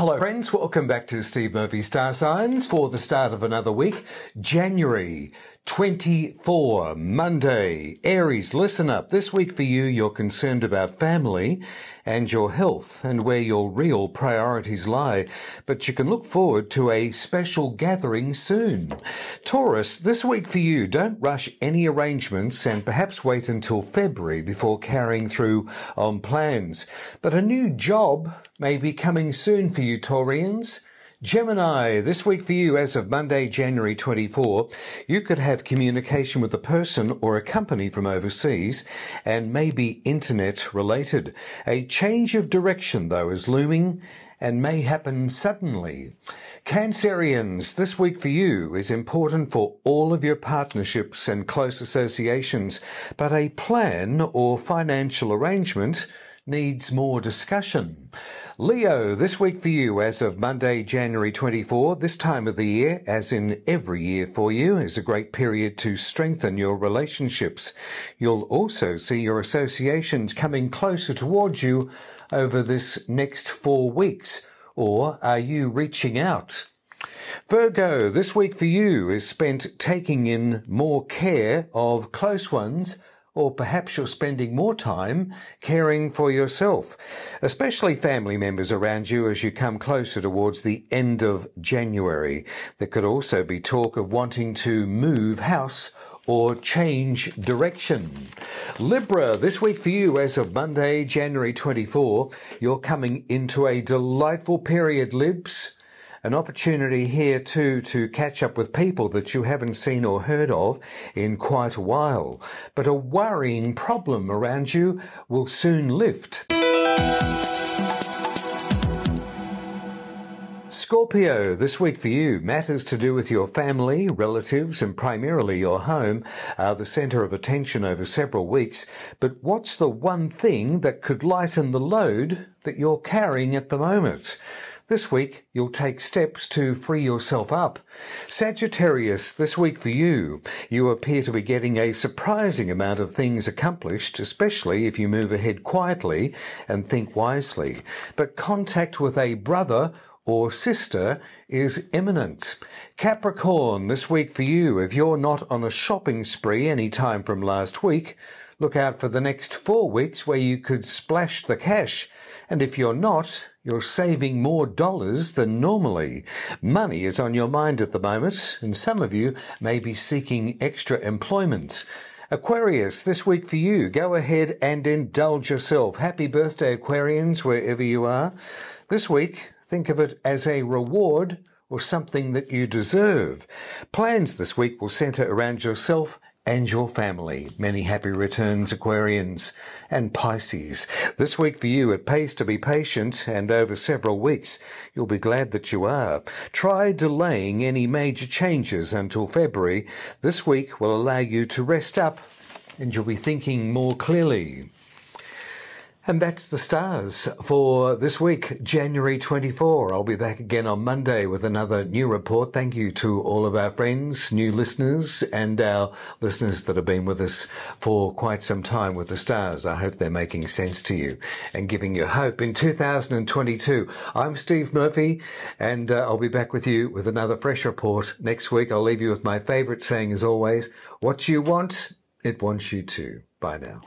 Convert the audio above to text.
Hello, friends. Welcome back to Steve Murphy Star Signs for the start of another week. January 24, Monday. Aries, listen up. This week for you, you're concerned about family and your health and where your real priorities lie. But you can look forward to a special gathering soon. Taurus, this week for you, don't rush any arrangements and perhaps wait until February before carrying through on plans. But a new job may be coming soon for you, Taurians. Gemini, this week for you, as of Monday, January 24, you could have communication with a person or a company from overseas and maybe internet related. A change of direction, though, is looming and may happen suddenly. Cancerians, this week for you is important for all of your partnerships and close associations, but a plan or financial arrangement needs more discussion. Leo, this week for you, as of Monday, January 24, this time of the year, as in every year for you, is a great period to strengthen your relationships. You'll also see your associations coming closer towards you over this next four weeks. Or are you reaching out? Virgo, this week for you is spent taking in more care of close ones or perhaps you're spending more time caring for yourself, especially family members around you as you come closer towards the end of January. There could also be talk of wanting to move house or change direction. Libra, this week for you, as of Monday, January 24, you're coming into a delightful period, Libs an opportunity here too to catch up with people that you haven't seen or heard of in quite a while. But a worrying problem around you will soon lift. Scorpio, this week for you, matters to do with your family, relatives, and primarily your home are the center of attention over several weeks. But what's the one thing that could lighten the load that you're carrying at the moment? This week, you'll take steps to free yourself up. Sagittarius, this week for you, you appear to be getting a surprising amount of things accomplished, especially if you move ahead quietly and think wisely. But contact with a brother or sister is imminent. Capricorn, this week for you, if you're not on a shopping spree any time from last week, look out for the next four weeks where you could splash the cash. And if you're not, you're saving more dollars than normally. Money is on your mind at the moment, and some of you may be seeking extra employment. Aquarius, this week for you, go ahead and indulge yourself. Happy birthday, Aquarians, wherever you are. This week, think of it as a reward or something that you deserve. Plans this week will center around yourself and your family. Many happy returns, Aquarians and Pisces. This week for you, it pays to be patient, and over several weeks, you'll be glad that you are. Try delaying any major changes until February. This week will allow you to rest up, and you'll be thinking more clearly. And that's the stars for this week, January 24. I'll be back again on Monday with another new report. Thank you to all of our friends, new listeners, and our listeners that have been with us for quite some time with the stars. I hope they're making sense to you and giving you hope in 2022. I'm Steve Murphy, and uh, I'll be back with you with another fresh report next week. I'll leave you with my favorite saying as always, what you want, it wants you to. Bye now.